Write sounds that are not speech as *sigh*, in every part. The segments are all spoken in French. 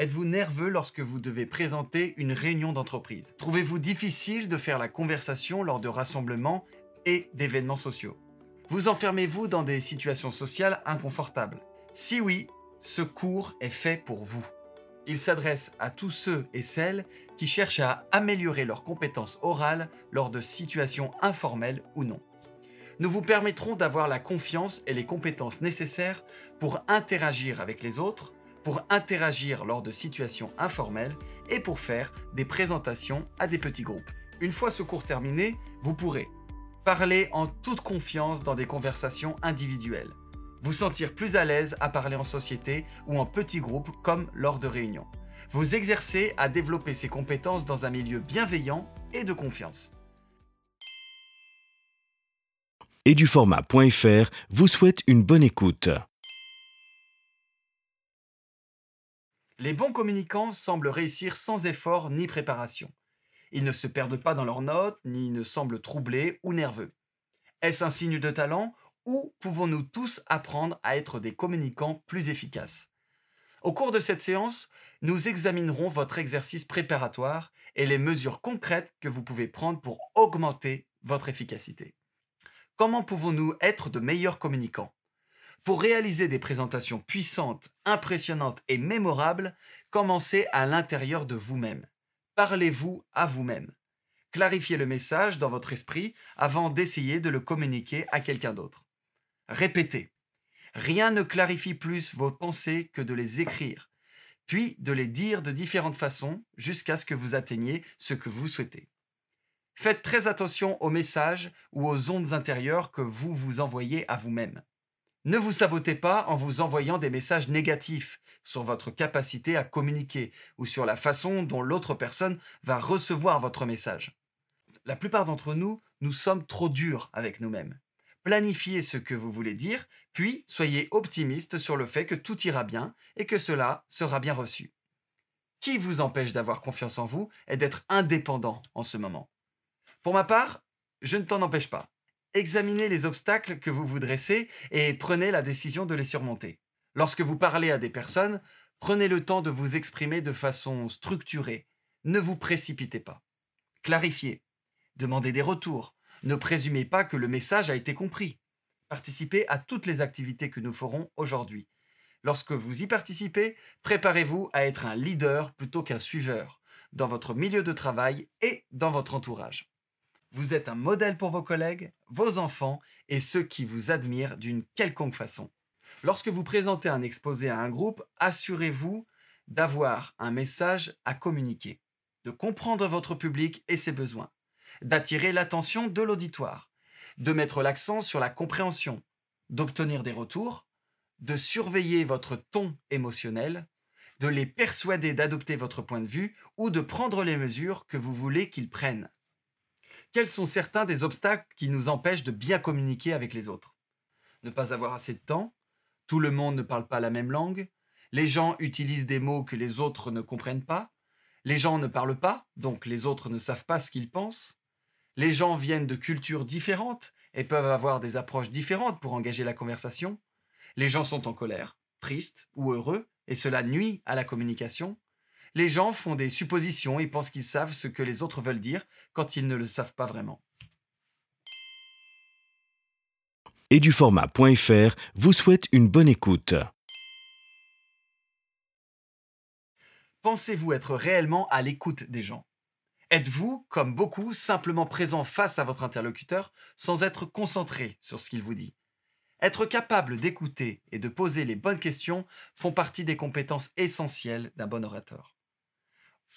Êtes-vous nerveux lorsque vous devez présenter une réunion d'entreprise? Trouvez-vous difficile de faire la conversation lors de rassemblements et d'événements sociaux? Vous enfermez-vous dans des situations sociales inconfortables? Si oui, ce cours est fait pour vous. Il s'adresse à tous ceux et celles qui cherchent à améliorer leurs compétences orales lors de situations informelles ou non. Nous vous permettrons d'avoir la confiance et les compétences nécessaires pour interagir avec les autres, pour interagir lors de situations informelles et pour faire des présentations à des petits groupes. Une fois ce cours terminé, vous pourrez parler en toute confiance dans des conversations individuelles, vous sentir plus à l'aise à parler en société ou en petits groupes comme lors de réunions. Vous exercer à développer ces compétences dans un milieu bienveillant et de confiance. Et du format.fr vous souhaite une bonne écoute. Les bons communicants semblent réussir sans effort ni préparation. Ils ne se perdent pas dans leurs notes, ni ne semblent troublés ou nerveux. Est-ce un signe de talent ou pouvons-nous tous apprendre à être des communicants plus efficaces? Au cours de cette séance, nous examinerons votre exercice préparatoire et les mesures concrètes que vous pouvez prendre pour augmenter votre efficacité. Comment pouvons-nous être de meilleurs communicants? Pour réaliser des présentations puissantes, impressionnantes et mémorables, commencez à l'intérieur de vous-même. Parlez-vous à vous-même. Clarifiez le message dans votre esprit avant d'essayer de le communiquer à quelqu'un d'autre. Répétez. Rien ne clarifie plus vos pensées que de les écrire, puis de les dire de différentes façons jusqu'à ce que vous atteigniez ce que vous souhaitez. Faites très attention aux messages ou aux ondes intérieures que vous vous envoyez à vous-même. Ne vous sabotez pas en vous envoyant des messages négatifs sur votre capacité à communiquer ou sur la façon dont l'autre personne va recevoir votre message. La plupart d'entre nous, nous sommes trop durs avec nous-mêmes planifiez ce que vous voulez dire, puis soyez optimiste sur le fait que tout ira bien et que cela sera bien reçu. Qui vous empêche d'avoir confiance en vous et d'être indépendant en ce moment? Pour ma part, je ne t'en empêche pas. Examinez les obstacles que vous vous dressez et prenez la décision de les surmonter. Lorsque vous parlez à des personnes, prenez le temps de vous exprimer de façon structurée. Ne vous précipitez pas. Clarifiez. Demandez des retours. Ne présumez pas que le message a été compris. Participez à toutes les activités que nous ferons aujourd'hui. Lorsque vous y participez, préparez-vous à être un leader plutôt qu'un suiveur, dans votre milieu de travail et dans votre entourage. Vous êtes un modèle pour vos collègues, vos enfants et ceux qui vous admirent d'une quelconque façon. Lorsque vous présentez un exposé à un groupe, assurez-vous d'avoir un message à communiquer, de comprendre votre public et ses besoins d'attirer l'attention de l'auditoire, de mettre l'accent sur la compréhension, d'obtenir des retours, de surveiller votre ton émotionnel, de les persuader d'adopter votre point de vue ou de prendre les mesures que vous voulez qu'ils prennent. Quels sont certains des obstacles qui nous empêchent de bien communiquer avec les autres? Ne pas avoir assez de temps, tout le monde ne parle pas la même langue, les gens utilisent des mots que les autres ne comprennent pas, les gens ne parlent pas, donc les autres ne savent pas ce qu'ils pensent, les gens viennent de cultures différentes et peuvent avoir des approches différentes pour engager la conversation. Les gens sont en colère, tristes ou heureux, et cela nuit à la communication. Les gens font des suppositions et pensent qu'ils savent ce que les autres veulent dire quand ils ne le savent pas vraiment. Et du format.fr vous souhaite une bonne écoute. Pensez-vous être réellement à l'écoute des gens? Êtes-vous, comme beaucoup, simplement présent face à votre interlocuteur sans être concentré sur ce qu'il vous dit? Être capable d'écouter et de poser les bonnes questions font partie des compétences essentielles d'un bon orateur.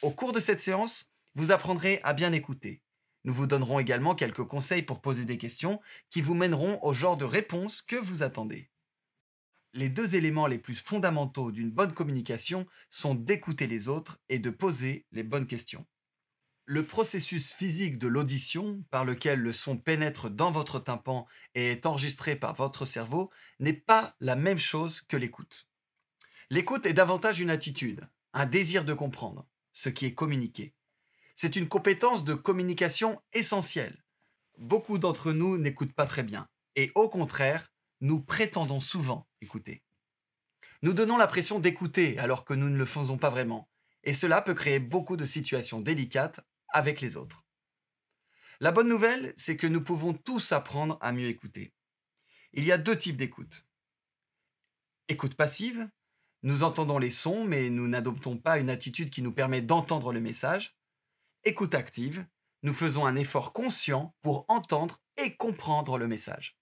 Au cours de cette séance, vous apprendrez à bien écouter. Nous vous donnerons également quelques conseils pour poser des questions qui vous mèneront au genre de réponse que vous attendez. Les deux éléments les plus fondamentaux d'une bonne communication sont d'écouter les autres et de poser les bonnes questions. Le processus physique de l'audition, par lequel le son pénètre dans votre tympan et est enregistré par votre cerveau, n'est pas la même chose que l'écoute. L'écoute est davantage une attitude, un désir de comprendre, ce qui est communiqué. C'est une compétence de communication essentielle. Beaucoup d'entre nous n'écoutent pas très bien, et au contraire, nous prétendons souvent écouter. Nous donnons l'impression d'écouter alors que nous ne le faisons pas vraiment, et cela peut créer beaucoup de situations délicates avec les autres. La bonne nouvelle, c'est que nous pouvons tous apprendre à mieux écouter. Il y a deux types d'écoute. Écoute passive, nous entendons les sons mais nous n'adoptons pas une attitude qui nous permet d'entendre le message. Écoute active, nous faisons un effort conscient pour entendre et comprendre le message.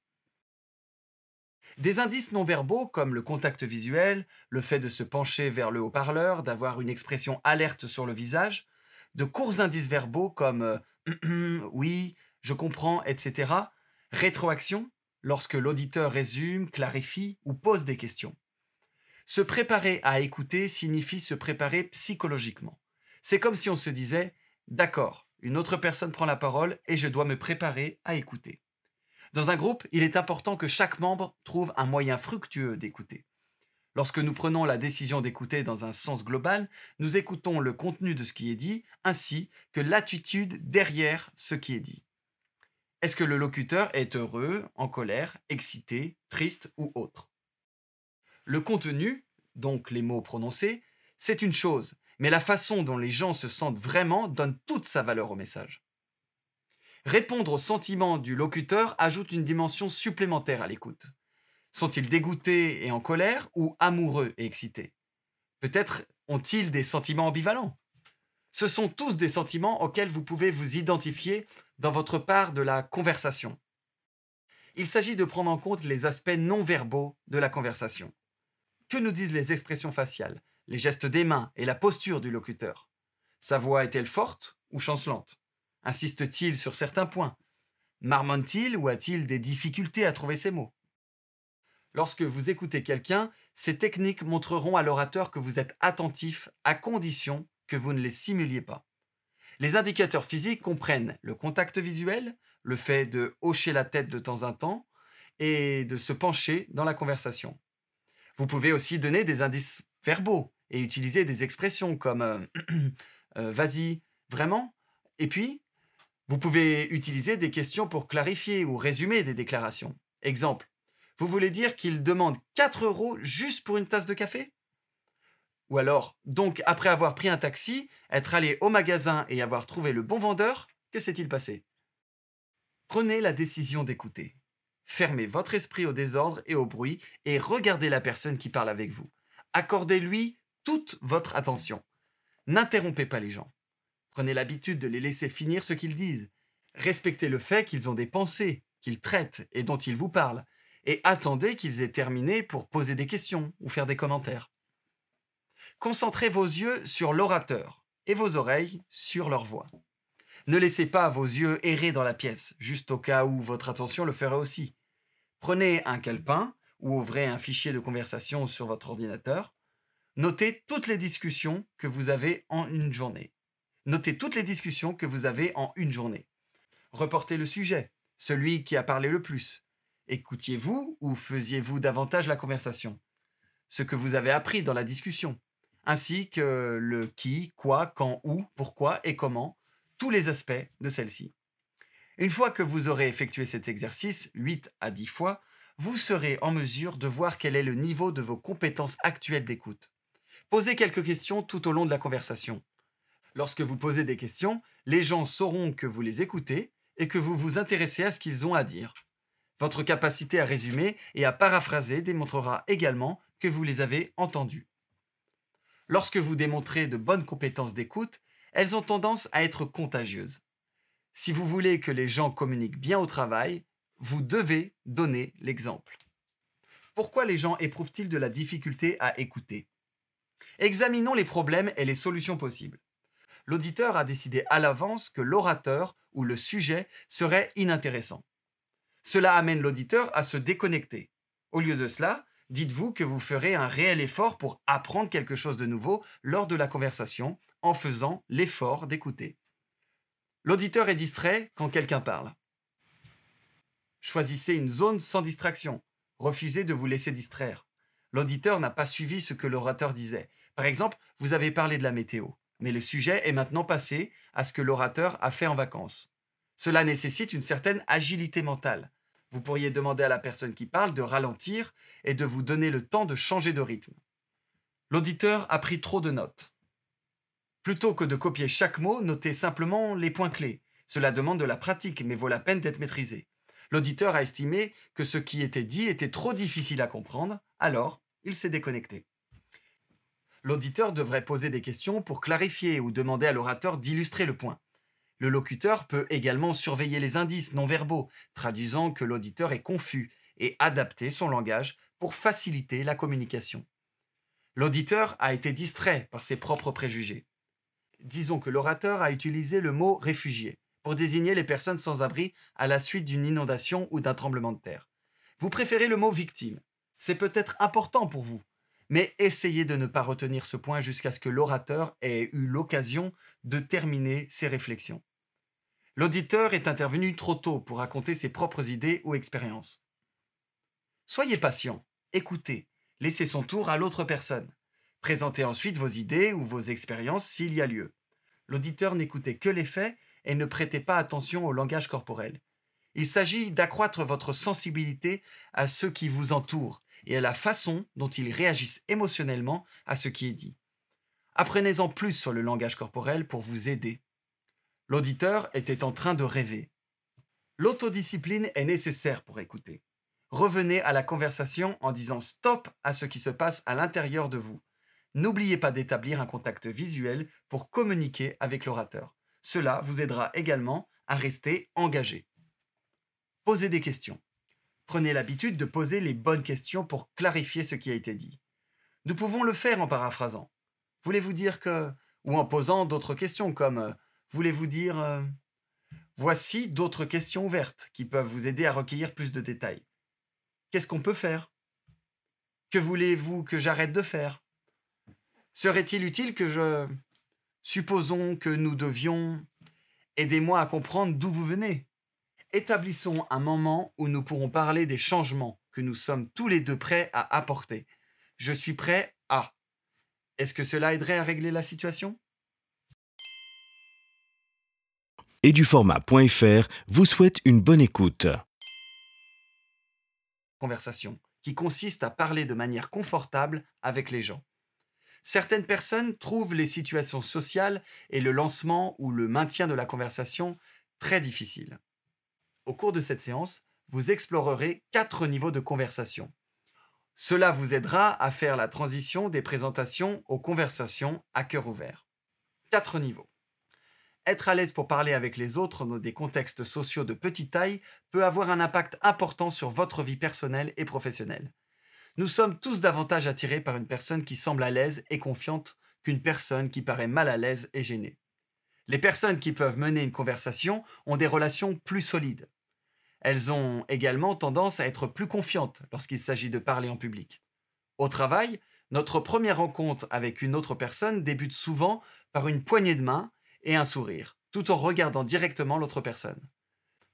Des indices non verbaux comme le contact visuel, le fait de se pencher vers le haut-parleur, d'avoir une expression alerte sur le visage, de courts indices verbaux comme euh, *clears throat* oui, je comprends, etc. Rétroaction, lorsque l'auditeur résume, clarifie ou pose des questions. Se préparer à écouter signifie se préparer psychologiquement. C'est comme si on se disait D'accord, une autre personne prend la parole et je dois me préparer à écouter. Dans un groupe, il est important que chaque membre trouve un moyen fructueux d'écouter. Lorsque nous prenons la décision d'écouter dans un sens global, nous écoutons le contenu de ce qui est dit ainsi que l'attitude derrière ce qui est dit. Est-ce que le locuteur est heureux, en colère, excité, triste ou autre? Le contenu, donc les mots prononcés, c'est une chose, mais la façon dont les gens se sentent vraiment donne toute sa valeur au message. Répondre aux sentiments du locuteur ajoute une dimension supplémentaire à l'écoute. Sont-ils dégoûtés et en colère ou amoureux et excités? Peut-être ont-ils des sentiments ambivalents? Ce sont tous des sentiments auxquels vous pouvez vous identifier dans votre part de la conversation. Il s'agit de prendre en compte les aspects non verbaux de la conversation. Que nous disent les expressions faciales, les gestes des mains et la posture du locuteur? Sa voix est-elle forte ou chancelante? Insiste-t-il sur certains points? Marmonne-t-il ou a-t-il des difficultés à trouver ses mots? Lorsque vous écoutez quelqu'un, ces techniques montreront à l'orateur que vous êtes attentif à condition que vous ne les simuliez pas. Les indicateurs physiques comprennent le contact visuel, le fait de hocher la tête de temps en temps et de se pencher dans la conversation. Vous pouvez aussi donner des indices verbaux et utiliser des expressions comme euh, *clears throat* euh, vas-y, vraiment Et puis, vous pouvez utiliser des questions pour clarifier ou résumer des déclarations. Exemple, vous voulez dire qu'il demande 4 euros juste pour une tasse de café? Ou alors, donc après avoir pris un taxi, être allé au magasin et avoir trouvé le bon vendeur, que s'est-il passé? Prenez la décision d'écouter. Fermez votre esprit au désordre et au bruit et regardez la personne qui parle avec vous. Accordez-lui toute votre attention. N'interrompez pas les gens. Prenez l'habitude de les laisser finir ce qu'ils disent. Respectez le fait qu'ils ont des pensées, qu'ils traitent et dont ils vous parlent, et attendez qu'ils aient terminé pour poser des questions ou faire des commentaires. Concentrez vos yeux sur l'orateur et vos oreilles sur leur voix. Ne laissez pas vos yeux errer dans la pièce, juste au cas où votre attention le ferait aussi. Prenez un calepin ou ouvrez un fichier de conversation sur votre ordinateur. Notez toutes les discussions que vous avez en une journée. Notez toutes les discussions que vous avez en une journée. Reportez le sujet, celui qui a parlé le plus. Écoutiez-vous ou faisiez-vous davantage la conversation? Ce que vous avez appris dans la discussion, ainsi que le qui, quoi, quand, où, pourquoi et comment, tous les aspects de celle-ci. Une fois que vous aurez effectué cet exercice 8 à 10 fois, vous serez en mesure de voir quel est le niveau de vos compétences actuelles d'écoute. Posez quelques questions tout au long de la conversation. Lorsque vous posez des questions, les gens sauront que vous les écoutez et que vous vous intéressez à ce qu'ils ont à dire. Votre capacité à résumer et à paraphraser démontrera également que vous les avez entendus. Lorsque vous démontrez de bonnes compétences d'écoute, elles ont tendance à être contagieuses. Si vous voulez que les gens communiquent bien au travail, vous devez donner l'exemple. Pourquoi les gens éprouvent-ils de la difficulté à écouter? Examinons les problèmes et les solutions possibles l'auditeur a décidé à l'avance que l'orateur ou le sujet serait inintéressant. Cela amène l'auditeur à se déconnecter. Au lieu de cela, dites-vous que vous ferez un réel effort pour apprendre quelque chose de nouveau lors de la conversation en faisant l'effort d'écouter. L'auditeur est distrait quand quelqu'un parle. Choisissez une zone sans distraction. Refusez de vous laisser distraire. L'auditeur n'a pas suivi ce que l'orateur disait. Par exemple, vous avez parlé de la météo mais le sujet est maintenant passé à ce que l'orateur a fait en vacances. Cela nécessite une certaine agilité mentale. Vous pourriez demander à la personne qui parle de ralentir et de vous donner le temps de changer de rythme. L'auditeur a pris trop de notes. Plutôt que de copier chaque mot, notez simplement les points clés. Cela demande de la pratique, mais vaut la peine d'être maîtrisé. L'auditeur a estimé que ce qui était dit était trop difficile à comprendre, alors il s'est déconnecté. L'auditeur devrait poser des questions pour clarifier ou demander à l'orateur d'illustrer le point. Le locuteur peut également surveiller les indices non verbaux, traduisant que l'auditeur est confus, et adapter son langage pour faciliter la communication. L'auditeur a été distrait par ses propres préjugés. Disons que l'orateur a utilisé le mot réfugié pour désigner les personnes sans abri à la suite d'une inondation ou d'un tremblement de terre. Vous préférez le mot victime. C'est peut-être important pour vous, mais essayez de ne pas retenir ce point jusqu'à ce que l'orateur ait eu l'occasion de terminer ses réflexions. L'auditeur est intervenu trop tôt pour raconter ses propres idées ou expériences. Soyez patient, écoutez, laissez son tour à l'autre personne. Présentez ensuite vos idées ou vos expériences s'il y a lieu. L'auditeur n'écoutait que les faits et ne prêtez pas attention au langage corporel. Il s'agit d'accroître votre sensibilité à ceux qui vous entourent et à la façon dont ils réagissent émotionnellement à ce qui est dit. Apprenez-en plus sur le langage corporel pour vous aider. L'auditeur était en train de rêver. L'autodiscipline est nécessaire pour écouter. Revenez à la conversation en disant stop à ce qui se passe à l'intérieur de vous. N'oubliez pas d'établir un contact visuel pour communiquer avec l'orateur. Cela vous aidera également à rester engagé. Posez des questions. Prenez l'habitude de poser les bonnes questions pour clarifier ce qui a été dit. Nous pouvons le faire en paraphrasant. Voulez-vous dire que... ou en posant d'autres questions comme euh, voulez-vous dire... Euh, voici d'autres questions ouvertes qui peuvent vous aider à recueillir plus de détails. Qu'est-ce qu'on peut faire? Que voulez-vous que j'arrête de faire? Serait-il utile que je... Supposons que nous devions... Aidez-moi à comprendre d'où vous venez. Établissons un moment où nous pourrons parler des changements que nous sommes tous les deux prêts à apporter. Je suis prêt à. Est-ce que cela aiderait à régler la situation? Et du format.fr vous souhaite une bonne écoute. Conversation qui consiste à parler de manière confortable avec les gens. Certaines personnes trouvent les situations sociales et le lancement ou le maintien de la conversation très difficiles. Au cours de cette séance, vous explorerez quatre niveaux de conversation. Cela vous aidera à faire la transition des présentations aux conversations à cœur ouvert. Quatre niveaux. Être à l'aise pour parler avec les autres dans des contextes sociaux de petite taille peut avoir un impact important sur votre vie personnelle et professionnelle. Nous sommes tous davantage attirés par une personne qui semble à l'aise et confiante qu'une personne qui paraît mal à l'aise et gênée. Les personnes qui peuvent mener une conversation ont des relations plus solides. Elles ont également tendance à être plus confiantes lorsqu'il s'agit de parler en public. Au travail, notre première rencontre avec une autre personne débute souvent par une poignée de main et un sourire, tout en regardant directement l'autre personne.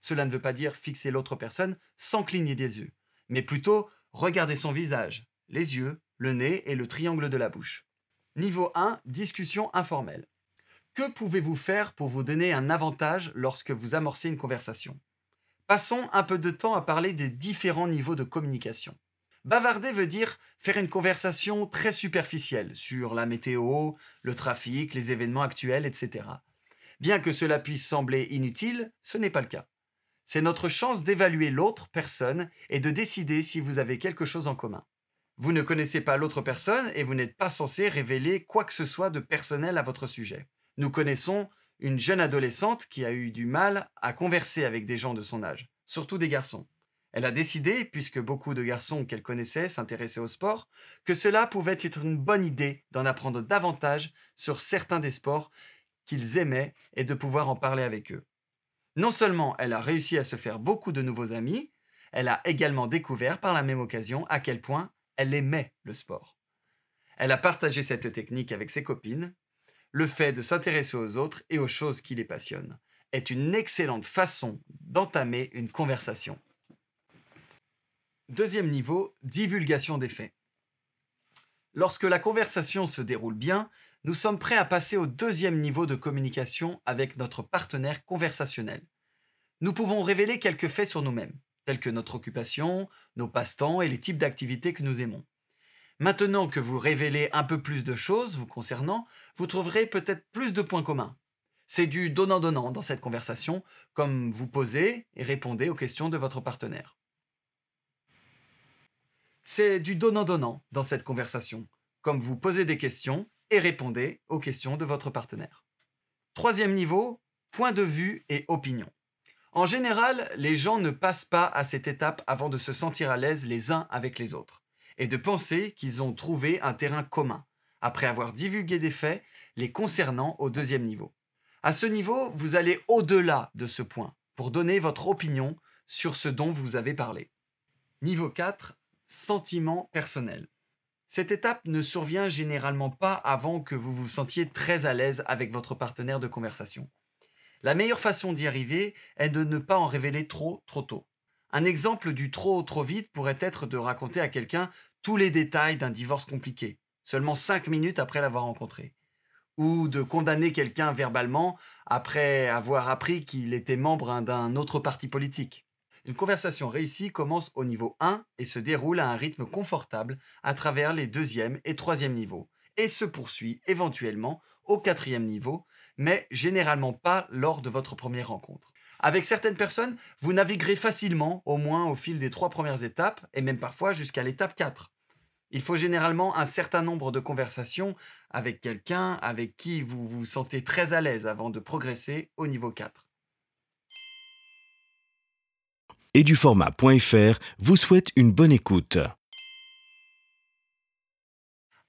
Cela ne veut pas dire fixer l'autre personne sans cligner des yeux, mais plutôt Regardez son visage, les yeux, le nez et le triangle de la bouche. Niveau 1, discussion informelle. Que pouvez-vous faire pour vous donner un avantage lorsque vous amorcez une conversation? Passons un peu de temps à parler des différents niveaux de communication. Bavarder veut dire faire une conversation très superficielle sur la météo, le trafic, les événements actuels, etc. Bien que cela puisse sembler inutile, ce n'est pas le cas. C'est notre chance d'évaluer l'autre personne et de décider si vous avez quelque chose en commun. Vous ne connaissez pas l'autre personne et vous n'êtes pas censé révéler quoi que ce soit de personnel à votre sujet. Nous connaissons une jeune adolescente qui a eu du mal à converser avec des gens de son âge, surtout des garçons. Elle a décidé, puisque beaucoup de garçons qu'elle connaissait s'intéressaient au sport, que cela pouvait être une bonne idée d'en apprendre davantage sur certains des sports qu'ils aimaient et de pouvoir en parler avec eux. Non seulement elle a réussi à se faire beaucoup de nouveaux amis, elle a également découvert par la même occasion à quel point elle aimait le sport. Elle a partagé cette technique avec ses copines. Le fait de s'intéresser aux autres et aux choses qui les passionnent est une excellente façon d'entamer une conversation. Deuxième niveau, divulgation des faits. Lorsque la conversation se déroule bien, nous sommes prêts à passer au deuxième niveau de communication avec notre partenaire conversationnel. Nous pouvons révéler quelques faits sur nous-mêmes, tels que notre occupation, nos passe-temps et les types d'activités que nous aimons. Maintenant que vous révélez un peu plus de choses vous concernant, vous trouverez peut-être plus de points communs. C'est du donnant-donnant dans cette conversation, comme vous posez et répondez aux questions de votre partenaire. C'est du donnant-donnant dans cette conversation, comme vous posez des questions et répondez aux questions de votre partenaire. Troisième niveau, point de vue et opinion. En général, les gens ne passent pas à cette étape avant de se sentir à l'aise les uns avec les autres et de penser qu'ils ont trouvé un terrain commun, après avoir divulgué des faits les concernant au deuxième niveau. À ce niveau, vous allez au-delà de ce point pour donner votre opinion sur ce dont vous avez parlé. Niveau 4, sentiment personnel. Cette étape ne survient généralement pas avant que vous vous sentiez très à l'aise avec votre partenaire de conversation. La meilleure façon d'y arriver est de ne pas en révéler trop trop tôt. Un exemple du trop trop vite pourrait être de raconter à quelqu'un tous les détails d'un divorce compliqué, seulement 5 minutes après l'avoir rencontré. Ou de condamner quelqu'un verbalement après avoir appris qu'il était membre d'un autre parti politique. Une conversation réussie commence au niveau 1 et se déroule à un rythme confortable à travers les deuxième et troisième niveaux, et se poursuit éventuellement au quatrième niveau, mais généralement pas lors de votre première rencontre. Avec certaines personnes, vous naviguerez facilement, au moins au fil des trois premières étapes, et même parfois jusqu'à l'étape 4. Il faut généralement un certain nombre de conversations avec quelqu'un avec qui vous vous sentez très à l'aise avant de progresser au niveau 4. Et du format.fr vous souhaite une bonne écoute.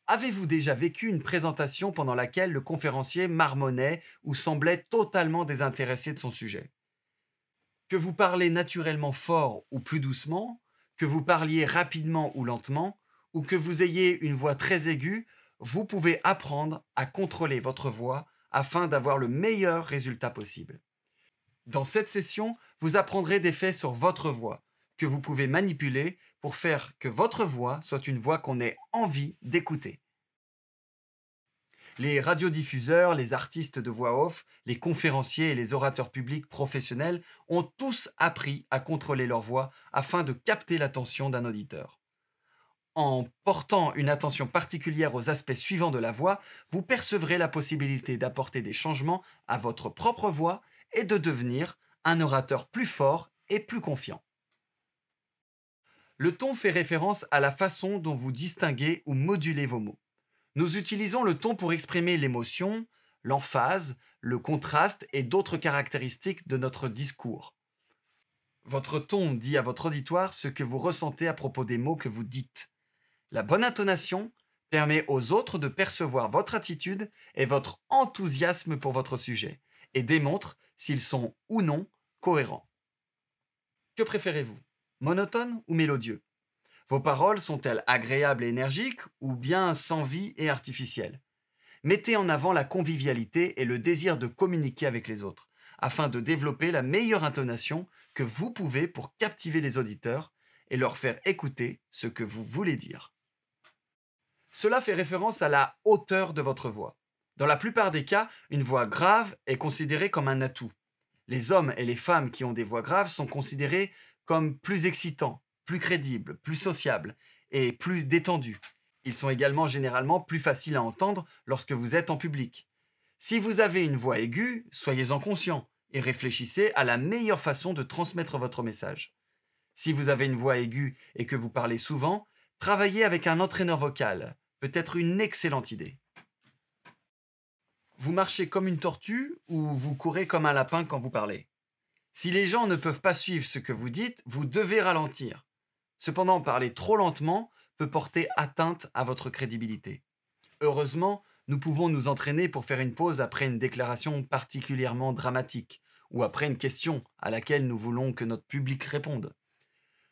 Avez-vous déjà vécu une présentation pendant laquelle le conférencier marmonnait ou semblait totalement désintéressé de son sujet? Que vous parlez naturellement fort ou plus doucement, que vous parliez rapidement ou lentement, ou que vous ayez une voix très aiguë, vous pouvez apprendre à contrôler votre voix afin d'avoir le meilleur résultat possible. Dans cette session, vous apprendrez des faits sur votre voix que vous pouvez manipuler pour faire que votre voix soit une voix qu'on ait envie d'écouter. Les radiodiffuseurs, les artistes de voix off, les conférenciers et les orateurs publics professionnels ont tous appris à contrôler leur voix afin de capter l'attention d'un auditeur. En portant une attention particulière aux aspects suivants de la voix, vous percevrez la possibilité d'apporter des changements à votre propre voix et de devenir un orateur plus fort et plus confiant. Le ton fait référence à la façon dont vous distinguez ou modulez vos mots. Nous utilisons le ton pour exprimer l'émotion, l'emphase, le contraste et d'autres caractéristiques de notre discours. Votre ton dit à votre auditoire ce que vous ressentez à propos des mots que vous dites. La bonne intonation permet aux autres de percevoir votre attitude et votre enthousiasme pour votre sujet et démontre s'ils sont ou non cohérents. Que préférez-vous Monotone ou mélodieux? Vos paroles sont-elles agréables et énergiques ou bien sans vie et artificielles? Mettez en avant la convivialité et le désir de communiquer avec les autres, afin de développer la meilleure intonation que vous pouvez pour captiver les auditeurs et leur faire écouter ce que vous voulez dire. Cela fait référence à la hauteur de votre voix. Dans la plupart des cas, une voix grave est considérée comme un atout. Les hommes et les femmes qui ont des voix graves sont considérés comme plus excitants, plus crédibles, plus sociables et plus détendus. Ils sont également généralement plus faciles à entendre lorsque vous êtes en public. Si vous avez une voix aiguë, soyez-en conscient et réfléchissez à la meilleure façon de transmettre votre message. Si vous avez une voix aiguë et que vous parlez souvent, travaillez avec un entraîneur vocal, peut être une excellente idée. Vous marchez comme une tortue ou vous courez comme un lapin quand vous parlez. Si les gens ne peuvent pas suivre ce que vous dites, vous devez ralentir. Cependant, parler trop lentement peut porter atteinte à votre crédibilité. Heureusement, nous pouvons nous entraîner pour faire une pause après une déclaration particulièrement dramatique ou après une question à laquelle nous voulons que notre public réponde.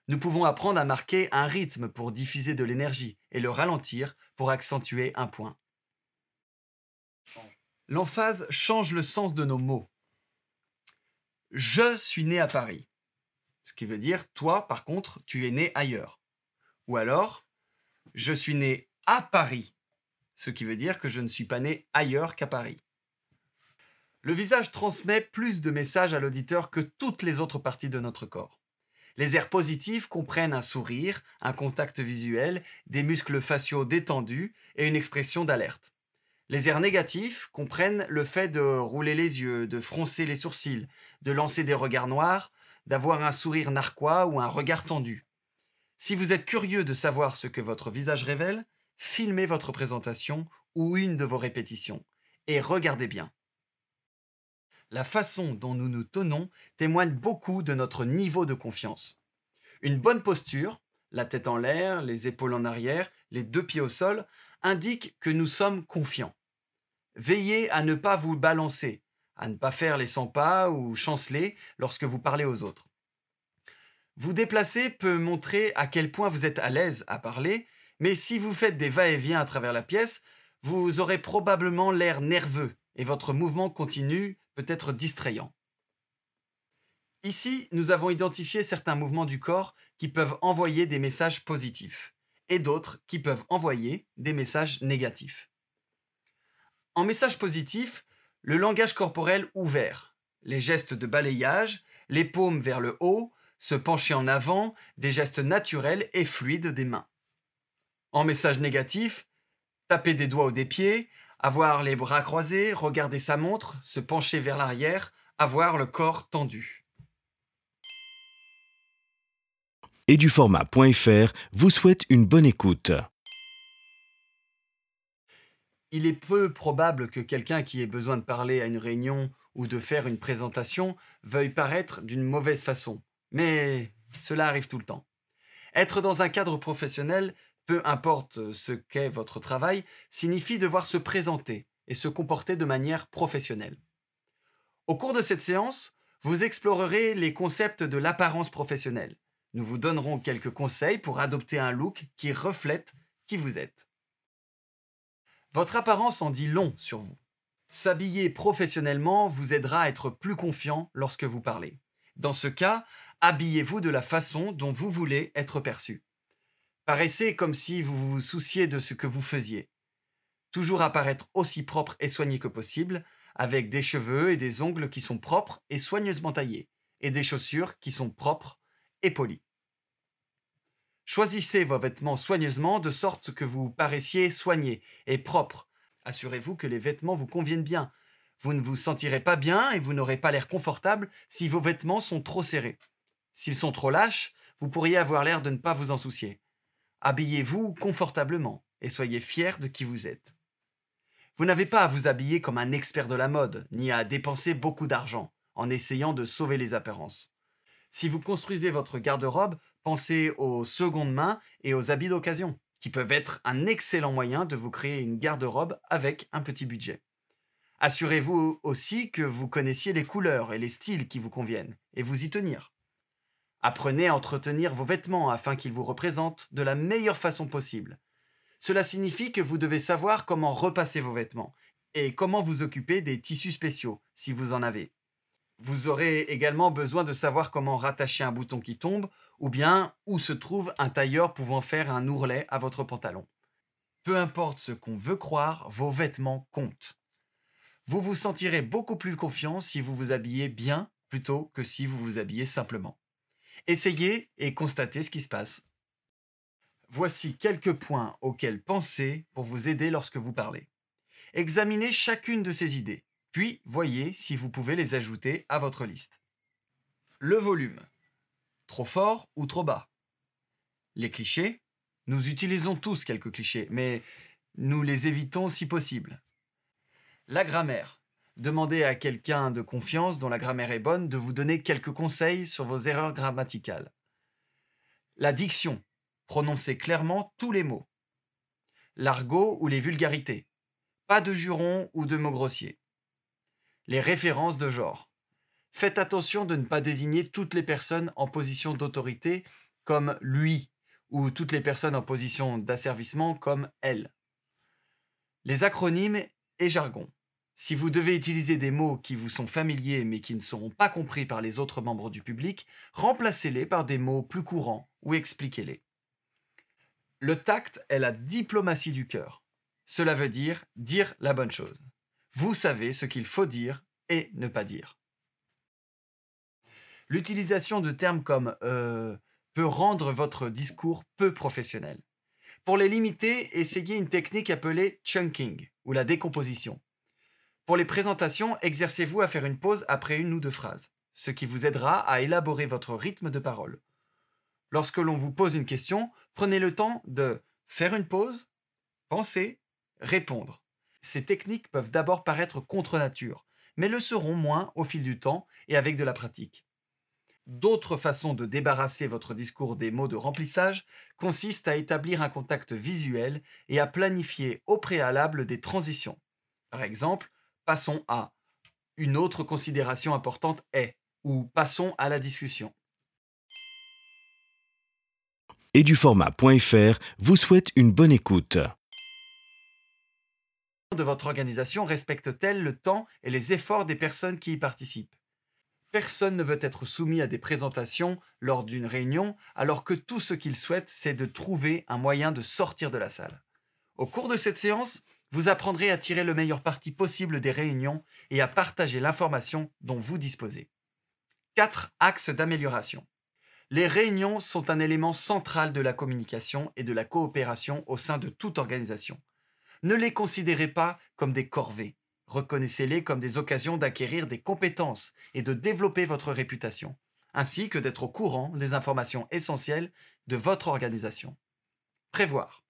Nous pouvons apprendre à marquer un rythme pour diffuser de l'énergie et le ralentir pour accentuer un point. L'emphase change le sens de nos mots. Je suis né à Paris. Ce qui veut dire, toi, par contre, tu es né ailleurs. Ou alors, je suis né à Paris. Ce qui veut dire que je ne suis pas né ailleurs qu'à Paris. Le visage transmet plus de messages à l'auditeur que toutes les autres parties de notre corps. Les airs positifs comprennent un sourire, un contact visuel, des muscles faciaux détendus et une expression d'alerte. Les airs négatifs comprennent le fait de rouler les yeux, de froncer les sourcils, de lancer des regards noirs, d'avoir un sourire narquois ou un regard tendu. Si vous êtes curieux de savoir ce que votre visage révèle, filmez votre présentation ou une de vos répétitions et regardez bien. La façon dont nous nous tenons témoigne beaucoup de notre niveau de confiance. Une bonne posture, la tête en l'air, les épaules en arrière, les deux pieds au sol, indique que nous sommes confiants. Veillez à ne pas vous balancer, à ne pas faire les 100 pas ou chanceler lorsque vous parlez aux autres. Vous déplacer peut montrer à quel point vous êtes à l'aise à parler, mais si vous faites des va-et-vient à travers la pièce, vous aurez probablement l'air nerveux et votre mouvement continu peut être distrayant. Ici, nous avons identifié certains mouvements du corps qui peuvent envoyer des messages positifs et d'autres qui peuvent envoyer des messages négatifs. En message positif, le langage corporel ouvert, les gestes de balayage, les paumes vers le haut, se pencher en avant, des gestes naturels et fluides des mains. En message négatif, taper des doigts ou des pieds, avoir les bras croisés, regarder sa montre, se pencher vers l'arrière, avoir le corps tendu. Et du format.fr vous souhaite une bonne écoute. Il est peu probable que quelqu'un qui ait besoin de parler à une réunion ou de faire une présentation veuille paraître d'une mauvaise façon. Mais cela arrive tout le temps. Être dans un cadre professionnel, peu importe ce qu'est votre travail, signifie devoir se présenter et se comporter de manière professionnelle. Au cours de cette séance, vous explorerez les concepts de l'apparence professionnelle. Nous vous donnerons quelques conseils pour adopter un look qui reflète qui vous êtes. Votre apparence en dit long sur vous. S'habiller professionnellement vous aidera à être plus confiant lorsque vous parlez. Dans ce cas, habillez-vous de la façon dont vous voulez être perçu. Paraissez comme si vous vous souciez de ce que vous faisiez. Toujours apparaître aussi propre et soigné que possible, avec des cheveux et des ongles qui sont propres et soigneusement taillés, et des chaussures qui sont propres et polies. Choisissez vos vêtements soigneusement de sorte que vous paraissiez soigné et propre. Assurez-vous que les vêtements vous conviennent bien. Vous ne vous sentirez pas bien et vous n'aurez pas l'air confortable si vos vêtements sont trop serrés. S'ils sont trop lâches, vous pourriez avoir l'air de ne pas vous en soucier. Habillez-vous confortablement et soyez fier de qui vous êtes. Vous n'avez pas à vous habiller comme un expert de la mode, ni à dépenser beaucoup d'argent en essayant de sauver les apparences. Si vous construisez votre garde-robe, pensez aux secondes mains et aux habits d'occasion, qui peuvent être un excellent moyen de vous créer une garde-robe avec un petit budget. Assurez-vous aussi que vous connaissiez les couleurs et les styles qui vous conviennent, et vous y tenir. Apprenez à entretenir vos vêtements afin qu'ils vous représentent de la meilleure façon possible. Cela signifie que vous devez savoir comment repasser vos vêtements et comment vous occuper des tissus spéciaux, si vous en avez. Vous aurez également besoin de savoir comment rattacher un bouton qui tombe ou bien où se trouve un tailleur pouvant faire un ourlet à votre pantalon. Peu importe ce qu'on veut croire, vos vêtements comptent. Vous vous sentirez beaucoup plus confiant si vous vous habillez bien plutôt que si vous vous habillez simplement. Essayez et constatez ce qui se passe. Voici quelques points auxquels penser pour vous aider lorsque vous parlez. Examinez chacune de ces idées, puis voyez si vous pouvez les ajouter à votre liste. Le volume. Trop fort ou trop bas? Les clichés? Nous utilisons tous quelques clichés, mais nous les évitons si possible. La grammaire. Demandez à quelqu'un de confiance dont la grammaire est bonne de vous donner quelques conseils sur vos erreurs grammaticales. La diction. Prononcez clairement tous les mots. L'argot ou les vulgarités. Pas de jurons ou de mots grossiers. Les références de genre. Faites attention de ne pas désigner toutes les personnes en position d'autorité comme lui ou toutes les personnes en position d'asservissement comme elle. Les acronymes et jargons. Si vous devez utiliser des mots qui vous sont familiers mais qui ne seront pas compris par les autres membres du public, remplacez-les par des mots plus courants ou expliquez-les. Le tact est la diplomatie du cœur. Cela veut dire dire la bonne chose. Vous savez ce qu'il faut dire et ne pas dire. L'utilisation de termes comme euh, peut rendre votre discours peu professionnel. Pour les limiter, essayez une technique appelée chunking ou la décomposition. Pour les présentations, exercez-vous à faire une pause après une ou deux phrases, ce qui vous aidera à élaborer votre rythme de parole. Lorsque l'on vous pose une question, prenez le temps de faire une pause, penser, répondre. Ces techniques peuvent d'abord paraître contre nature, mais le seront moins au fil du temps et avec de la pratique. D'autres façons de débarrasser votre discours des mots de remplissage consistent à établir un contact visuel et à planifier au préalable des transitions. Par exemple, passons à une autre considération importante est ou passons à la discussion. Et du vous souhaite une bonne écoute. De votre organisation respecte-t-elle le temps et les efforts des personnes qui y participent? Personne ne veut être soumis à des présentations lors d'une réunion, alors que tout ce qu'il souhaite, c'est de trouver un moyen de sortir de la salle. Au cours de cette séance, vous apprendrez à tirer le meilleur parti possible des réunions et à partager l'information dont vous disposez. 4 axes d'amélioration. Les réunions sont un élément central de la communication et de la coopération au sein de toute organisation. Ne les considérez pas comme des corvées, Reconnaissez-les comme des occasions d'acquérir des compétences et de développer votre réputation, ainsi que d'être au courant des informations essentielles de votre organisation. Prévoir.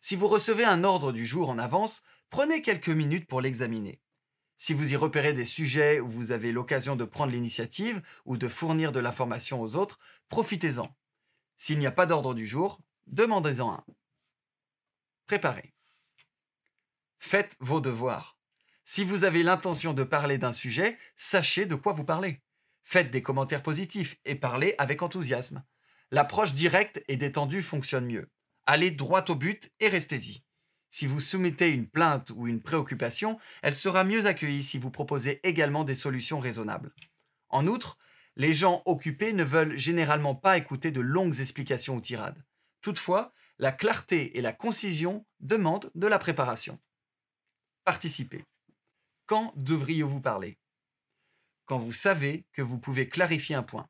Si vous recevez un ordre du jour en avance, prenez quelques minutes pour l'examiner. Si vous y repérez des sujets où vous avez l'occasion de prendre l'initiative ou de fournir de l'information aux autres, profitez-en. S'il n'y a pas d'ordre du jour, demandez-en un. Préparez. Faites vos devoirs. Si vous avez l'intention de parler d'un sujet, sachez de quoi vous parlez. Faites des commentaires positifs et parlez avec enthousiasme. L'approche directe et détendue fonctionne mieux. Allez droit au but et restez-y. Si vous soumettez une plainte ou une préoccupation, elle sera mieux accueillie si vous proposez également des solutions raisonnables. En outre, les gens occupés ne veulent généralement pas écouter de longues explications ou tirades. Toutefois, la clarté et la concision demandent de la préparation. Participez. Quand devriez-vous parler? Quand vous savez que vous pouvez clarifier un point?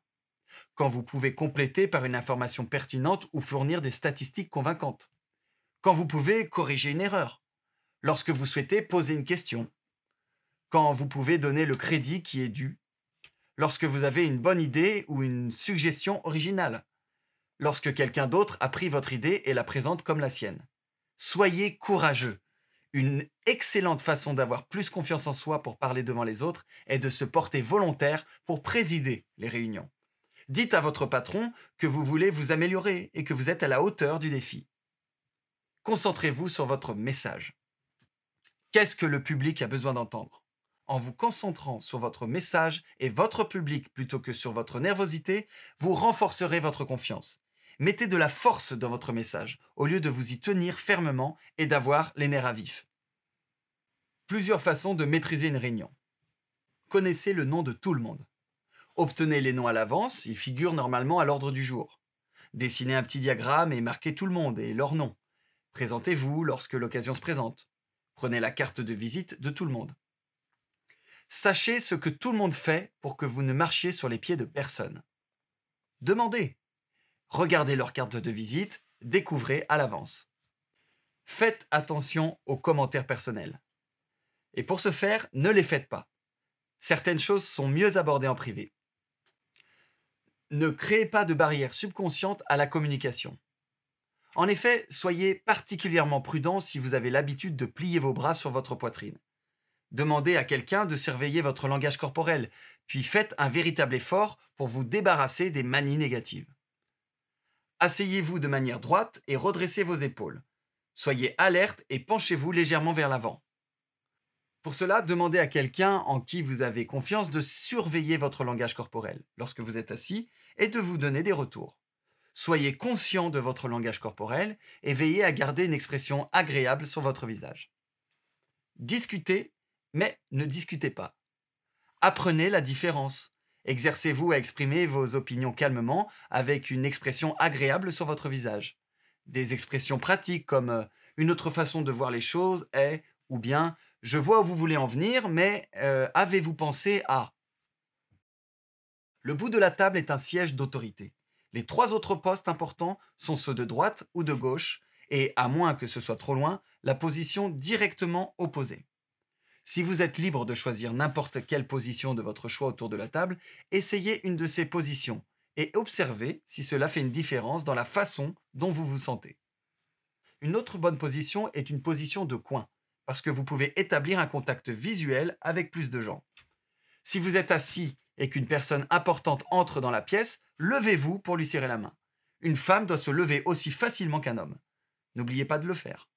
Quand vous pouvez compléter par une information pertinente ou fournir des statistiques convaincantes? Quand vous pouvez corriger une erreur? Lorsque vous souhaitez poser une question? Quand vous pouvez donner le crédit qui est dû? Lorsque vous avez une bonne idée ou une suggestion originale? Lorsque quelqu'un d'autre a pris votre idée et la présente comme la sienne? Soyez courageux une excellente façon d'avoir plus confiance en soi pour parler devant les autres est de se porter volontaire pour présider les réunions. Dites à votre patron que vous voulez vous améliorer et que vous êtes à la hauteur du défi. Concentrez-vous sur votre message. Qu'est-ce que le public a besoin d'entendre? En vous concentrant sur votre message et votre public plutôt que sur votre nervosité, vous renforcerez votre confiance. Mettez de la force dans votre message, au lieu de vous y tenir fermement et d'avoir les nerfs à vif. Plusieurs façons de maîtriser une réunion. Connaissez le nom de tout le monde. Obtenez les noms à l'avance, ils figurent normalement à l'ordre du jour. Dessinez un petit diagramme et marquez tout le monde et leur nom. Présentez-vous lorsque l'occasion se présente. Prenez la carte de visite de tout le monde. Sachez ce que tout le monde fait pour que vous ne marchiez sur les pieds de personne. Demandez regardez leur carte de visite, découvrez à l'avance. Faites attention aux commentaires personnels. Et pour ce faire, ne les faites pas. Certaines choses sont mieux abordées en privé. Ne créez pas de barrière subconsciente à la communication. En effet, soyez particulièrement prudent si vous avez l'habitude de plier vos bras sur votre poitrine. Demandez à quelqu'un de surveiller votre langage corporel, puis faites un véritable effort pour vous débarrasser des manies négatives. Asseyez-vous de manière droite et redressez vos épaules. Soyez alerte et penchez-vous légèrement vers l'avant. Pour cela, demandez à quelqu'un en qui vous avez confiance de surveiller votre langage corporel lorsque vous êtes assis et de vous donner des retours. Soyez conscient de votre langage corporel et veillez à garder une expression agréable sur votre visage. Discutez, mais ne discutez pas. Apprenez la différence Exercez-vous à exprimer vos opinions calmement avec une expression agréable sur votre visage. Des expressions pratiques comme euh, une autre façon de voir les choses est ou bien je vois où vous voulez en venir, mais euh, avez-vous pensé à Le bout de la table est un siège d'autorité. Les trois autres postes importants sont ceux de droite ou de gauche, et, à moins que ce soit trop loin, la position directement opposée. Si vous êtes libre de choisir n'importe quelle position de votre choix autour de la table, essayez une de ces positions et observez si cela fait une différence dans la façon dont vous vous sentez. Une autre bonne position est une position de coin, parce que vous pouvez établir un contact visuel avec plus de gens. Si vous êtes assis et qu'une personne importante entre dans la pièce, levez-vous pour lui serrer la main. Une femme doit se lever aussi facilement qu'un homme. N'oubliez pas de le faire.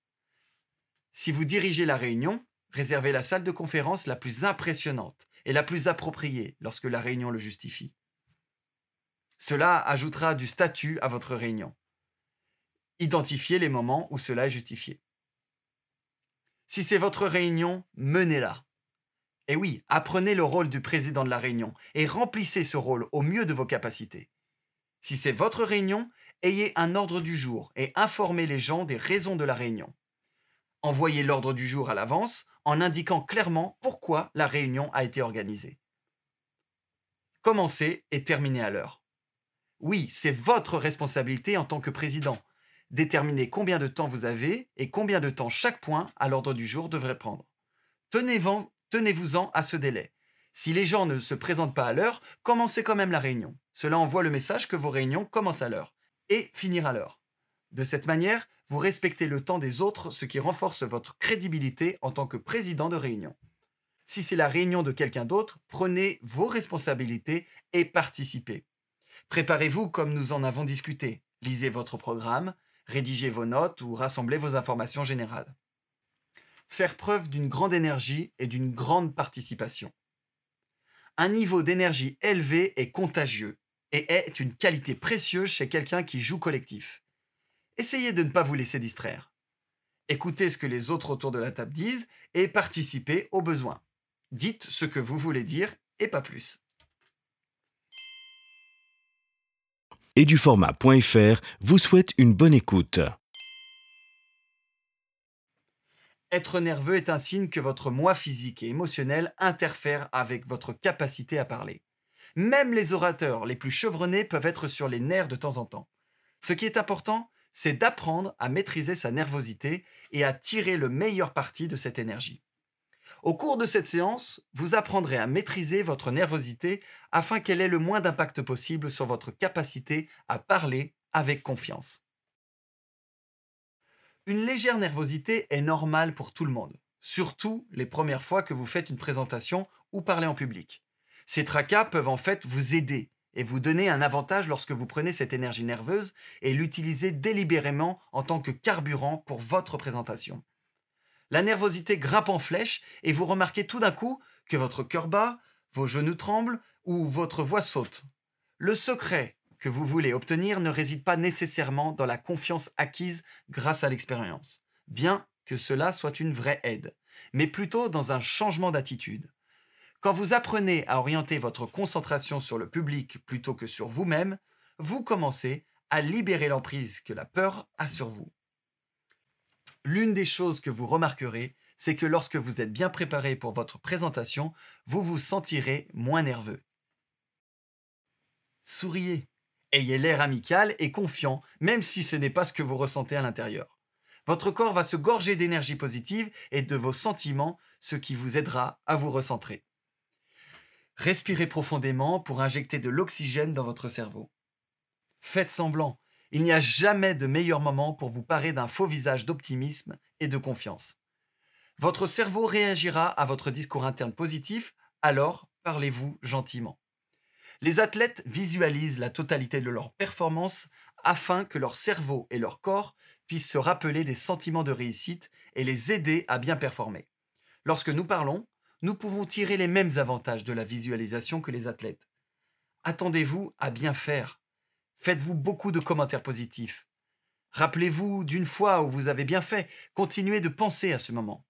Si vous dirigez la réunion, réservez la salle de conférence la plus impressionnante et la plus appropriée lorsque la réunion le justifie. Cela ajoutera du statut à votre réunion. Identifiez les moments où cela est justifié. Si c'est votre réunion, menez-la. Et oui, apprenez le rôle du président de la réunion et remplissez ce rôle au mieux de vos capacités. Si c'est votre réunion, ayez un ordre du jour et informez les gens des raisons de la réunion. Envoyez l'ordre du jour à l'avance en indiquant clairement pourquoi la réunion a été organisée. Commencez et terminez à l'heure. Oui, c'est votre responsabilité en tant que président. Déterminez combien de temps vous avez et combien de temps chaque point à l'ordre du jour devrait prendre. Tenez-vous-en à ce délai. Si les gens ne se présentent pas à l'heure, commencez quand même la réunion. Cela envoie le message que vos réunions commencent à l'heure et finir à l'heure. De cette manière, vous respectez le temps des autres, ce qui renforce votre crédibilité en tant que président de réunion. Si c'est la réunion de quelqu'un d'autre, prenez vos responsabilités et participez. Préparez-vous comme nous en avons discuté. Lisez votre programme, rédigez vos notes ou rassemblez vos informations générales. Faire preuve d'une grande énergie et d'une grande participation. Un niveau d'énergie élevé est contagieux et est une qualité précieuse chez quelqu'un qui joue collectif essayez de ne pas vous laisser distraire. Écoutez ce que les autres autour de la table disent et participez au besoin. Dites ce que vous voulez dire et pas plus. Et du format.fr vous souhaite une bonne écoute. Être nerveux est un signe que votre moi physique et émotionnel interfère avec votre capacité à parler. Même les orateurs les plus chevronnés peuvent être sur les nerfs de temps en temps. Ce qui est important, c'est d'apprendre à maîtriser sa nervosité et à tirer le meilleur parti de cette énergie. Au cours de cette séance, vous apprendrez à maîtriser votre nervosité afin qu'elle ait le moins d'impact possible sur votre capacité à parler avec confiance. Une légère nervosité est normale pour tout le monde, surtout les premières fois que vous faites une présentation ou parlez en public. Ces tracas peuvent en fait vous aider et vous donner un avantage lorsque vous prenez cette énergie nerveuse et l'utilisez délibérément en tant que carburant pour votre présentation. La nervosité grimpe en flèche et vous remarquez tout d'un coup que votre cœur bat, vos genoux tremblent ou votre voix saute. Le secret que vous voulez obtenir ne réside pas nécessairement dans la confiance acquise grâce à l'expérience, bien que cela soit une vraie aide, mais plutôt dans un changement d'attitude. Quand vous apprenez à orienter votre concentration sur le public plutôt que sur vous-même, vous commencez à libérer l'emprise que la peur a sur vous. L'une des choses que vous remarquerez, c'est que lorsque vous êtes bien préparé pour votre présentation, vous vous sentirez moins nerveux. Souriez, ayez l'air amical et confiant, même si ce n'est pas ce que vous ressentez à l'intérieur. Votre corps va se gorger d'énergie positive et de vos sentiments, ce qui vous aidera à vous recentrer. Respirez profondément pour injecter de l'oxygène dans votre cerveau. Faites semblant. Il n'y a jamais de meilleur moment pour vous parer d'un faux visage d'optimisme et de confiance. Votre cerveau réagira à votre discours interne positif, alors parlez-vous gentiment. Les athlètes visualisent la totalité de leur performance afin que leur cerveau et leur corps puissent se rappeler des sentiments de réussite et les aider à bien performer. Lorsque nous parlons, nous pouvons tirer les mêmes avantages de la visualisation que les athlètes. Attendez-vous à bien faire. Faites-vous beaucoup de commentaires positifs. Rappelez-vous d'une fois où vous avez bien fait. Continuez de penser à ce moment.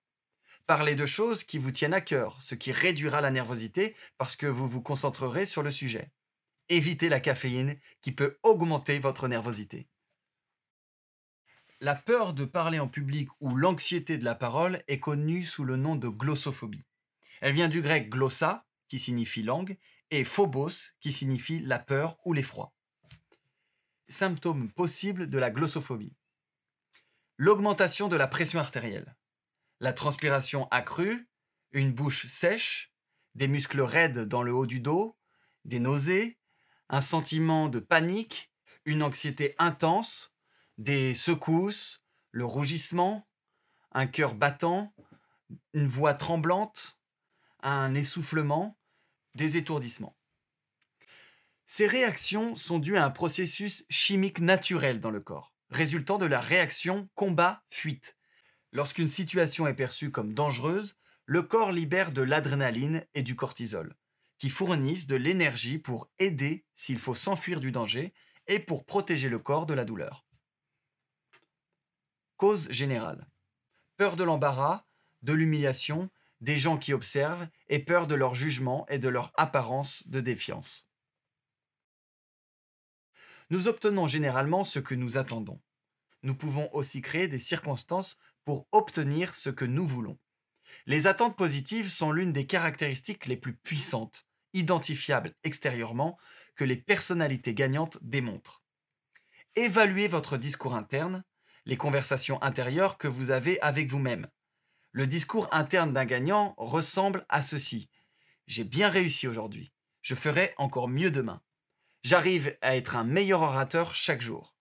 Parlez de choses qui vous tiennent à cœur, ce qui réduira la nervosité parce que vous vous concentrerez sur le sujet. Évitez la caféine qui peut augmenter votre nervosité. La peur de parler en public ou l'anxiété de la parole est connue sous le nom de glossophobie. Elle vient du grec glossa, qui signifie langue, et phobos qui signifie la peur ou l'effroi. Symptômes possibles de la glossophobie. L'augmentation de la pression artérielle, la transpiration accrue, une bouche sèche, des muscles raides dans le haut du dos, des nausées, un sentiment de panique, une anxiété intense, des secousses, le rougissement, un cœur battant, une voix tremblante, un essoufflement, des étourdissements. Ces réactions sont dues à un processus chimique naturel dans le corps, résultant de la réaction combat-fuite. Lorsqu'une situation est perçue comme dangereuse, le corps libère de l'adrénaline et du cortisol, qui fournissent de l'énergie pour aider s'il faut s'enfuir du danger et pour protéger le corps de la douleur. Cause générale. Peur de l'embarras, de l'humiliation, des gens qui observent et peur de leur jugement et de leur apparence de défiance. Nous obtenons généralement ce que nous attendons. Nous pouvons aussi créer des circonstances pour obtenir ce que nous voulons. Les attentes positives sont l'une des caractéristiques les plus puissantes, identifiables extérieurement, que les personnalités gagnantes démontrent. Évaluez votre discours interne, les conversations intérieures que vous avez avec vous-même. Le discours interne d'un gagnant ressemble à ceci. J'ai bien réussi aujourd'hui. Je ferai encore mieux demain. J'arrive à être un meilleur orateur chaque jour.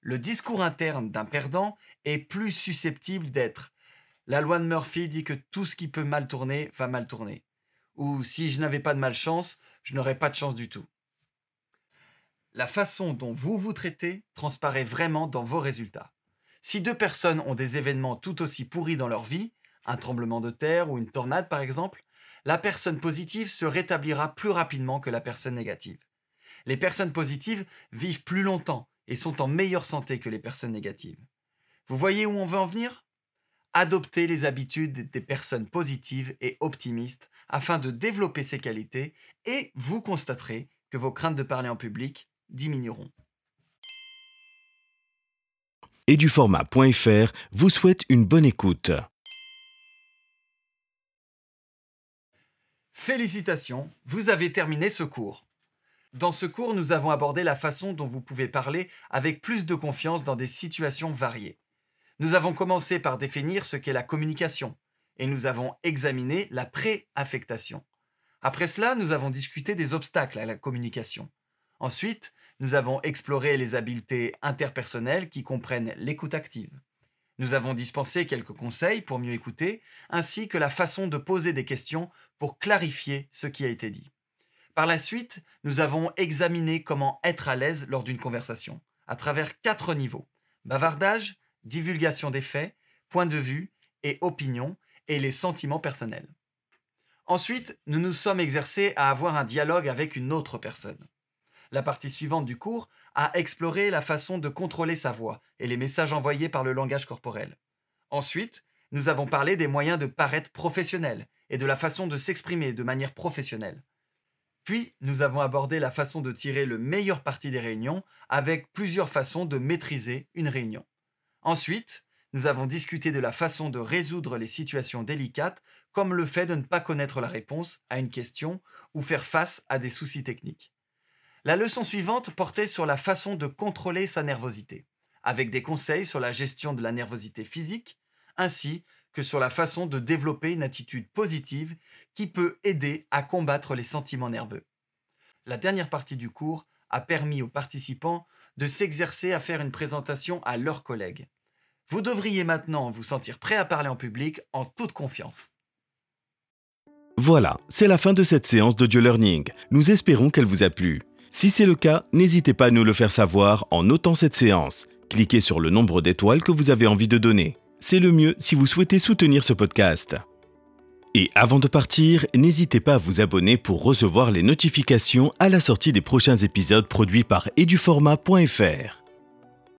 Le discours interne d'un perdant est plus susceptible d'être la loi de Murphy dit que tout ce qui peut mal tourner va mal tourner. Ou si je n'avais pas de malchance, je n'aurais pas de chance du tout. La façon dont vous vous traitez transparaît vraiment dans vos résultats. Si deux personnes ont des événements tout aussi pourris dans leur vie, un tremblement de terre ou une tornade par exemple, la personne positive se rétablira plus rapidement que la personne négative. Les personnes positives vivent plus longtemps et sont en meilleure santé que les personnes négatives. Vous voyez où on veut en venir? Adoptez les habitudes des personnes positives et optimistes afin de développer ces qualités et vous constaterez que vos craintes de parler en public diminueront. Et du format.fr vous souhaite une bonne écoute. Félicitations, vous avez terminé ce cours. Dans ce cours, nous avons abordé la façon dont vous pouvez parler avec plus de confiance dans des situations variées. Nous avons commencé par définir ce qu'est la communication et nous avons examiné la préaffectation. Après cela, nous avons discuté des obstacles à la communication. Ensuite, nous avons exploré les habiletés interpersonnelles qui comprennent l'écoute active. Nous avons dispensé quelques conseils pour mieux écouter, ainsi que la façon de poser des questions pour clarifier ce qui a été dit. Par la suite, nous avons examiné comment être à l'aise lors d'une conversation, à travers quatre niveaux. Bavardage, divulgation des faits, point de vue et opinion, et les sentiments personnels. Ensuite, nous nous sommes exercés à avoir un dialogue avec une autre personne. La partie suivante du cours a exploré la façon de contrôler sa voix et les messages envoyés par le langage corporel. Ensuite, nous avons parlé des moyens de paraître professionnel et de la façon de s'exprimer de manière professionnelle. Puis, nous avons abordé la façon de tirer le meilleur parti des réunions avec plusieurs façons de maîtriser une réunion. Ensuite, nous avons discuté de la façon de résoudre les situations délicates, comme le fait de ne pas connaître la réponse à une question ou faire face à des soucis techniques. La leçon suivante portait sur la façon de contrôler sa nervosité, avec des conseils sur la gestion de la nervosité physique, ainsi sur la façon de développer une attitude positive qui peut aider à combattre les sentiments nerveux. La dernière partie du cours a permis aux participants de s'exercer à faire une présentation à leurs collègues. Vous devriez maintenant vous sentir prêt à parler en public en toute confiance. Voilà, c'est la fin de cette séance d'audio learning. Nous espérons qu'elle vous a plu. Si c'est le cas, n'hésitez pas à nous le faire savoir en notant cette séance. Cliquez sur le nombre d'étoiles que vous avez envie de donner. C'est le mieux si vous souhaitez soutenir ce podcast. Et avant de partir, n'hésitez pas à vous abonner pour recevoir les notifications à la sortie des prochains épisodes produits par eduformat.fr.